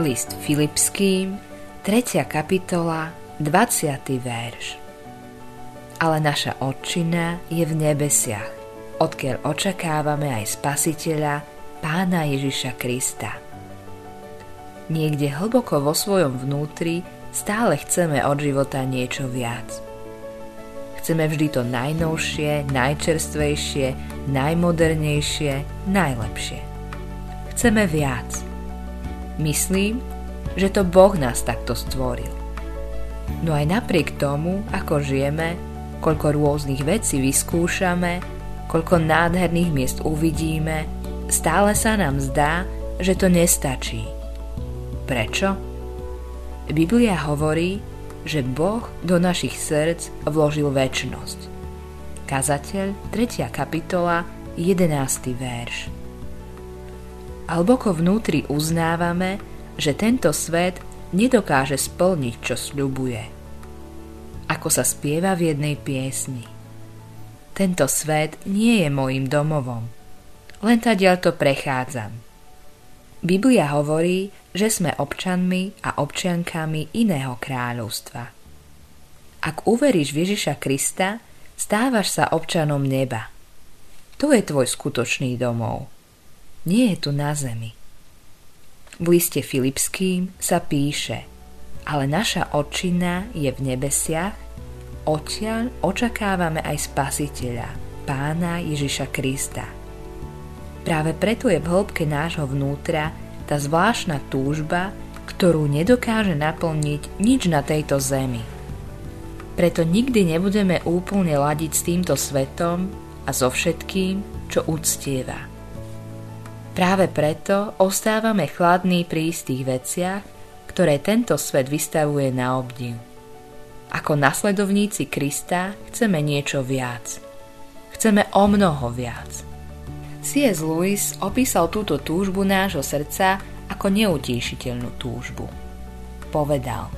List Filipským, 3. kapitola, 20. verš. Ale naša odčina je v nebesiach, odkiaľ očakávame aj Spasiteľa, Pána Ježiša Krista. Niekde hlboko vo svojom vnútri stále chceme od života niečo viac. Chceme vždy to najnovšie, najčerstvejšie, najmodernejšie, najlepšie. Chceme viac – Myslím, že to Boh nás takto stvoril. No aj napriek tomu, ako žijeme, koľko rôznych vecí vyskúšame, koľko nádherných miest uvidíme, stále sa nám zdá, že to nestačí. Prečo? Biblia hovorí, že Boh do našich srdc vložil väčnosť. Kazateľ 3. kapitola 11. verš. Hlboko vnútri uznávame, že tento svet nedokáže splniť, čo sľubuje. Ako sa spieva v jednej piesni. Tento svet nie je môjim domovom. Len tadiaľ to prechádzam. Biblia hovorí, že sme občanmi a občiankami iného kráľovstva. Ak uveríš Ježiša Krista, stávaš sa občanom neba. To je tvoj skutočný domov nie je tu na zemi. V liste Filipským sa píše Ale naša očina je v nebesiach, odtiaľ očakávame aj Spasiteľa, Pána Ježiša Krista. Práve preto je v hĺbke nášho vnútra tá zvláštna túžba, ktorú nedokáže naplniť nič na tejto zemi. Preto nikdy nebudeme úplne ladiť s týmto svetom a so všetkým, čo uctieva. Práve preto ostávame chladní pri istých veciach, ktoré tento svet vystavuje na obdiv. Ako nasledovníci Krista chceme niečo viac. Chceme o mnoho viac. C.S. Lewis opísal túto túžbu nášho srdca ako neutíšiteľnú túžbu. Povedal,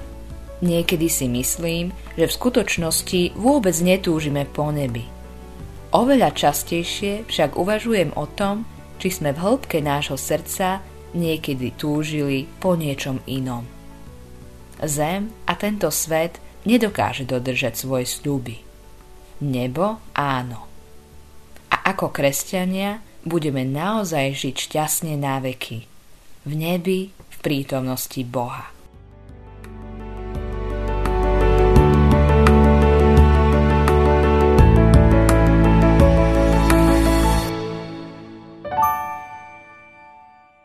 niekedy si myslím, že v skutočnosti vôbec netúžime po nebi. Oveľa častejšie však uvažujem o tom, či sme v hĺbke nášho srdca niekedy túžili po niečom inom. Zem a tento svet nedokáže dodržať svoje sľuby. Nebo áno. A ako kresťania budeme naozaj žiť šťastne na veky. V nebi, v prítomnosti Boha.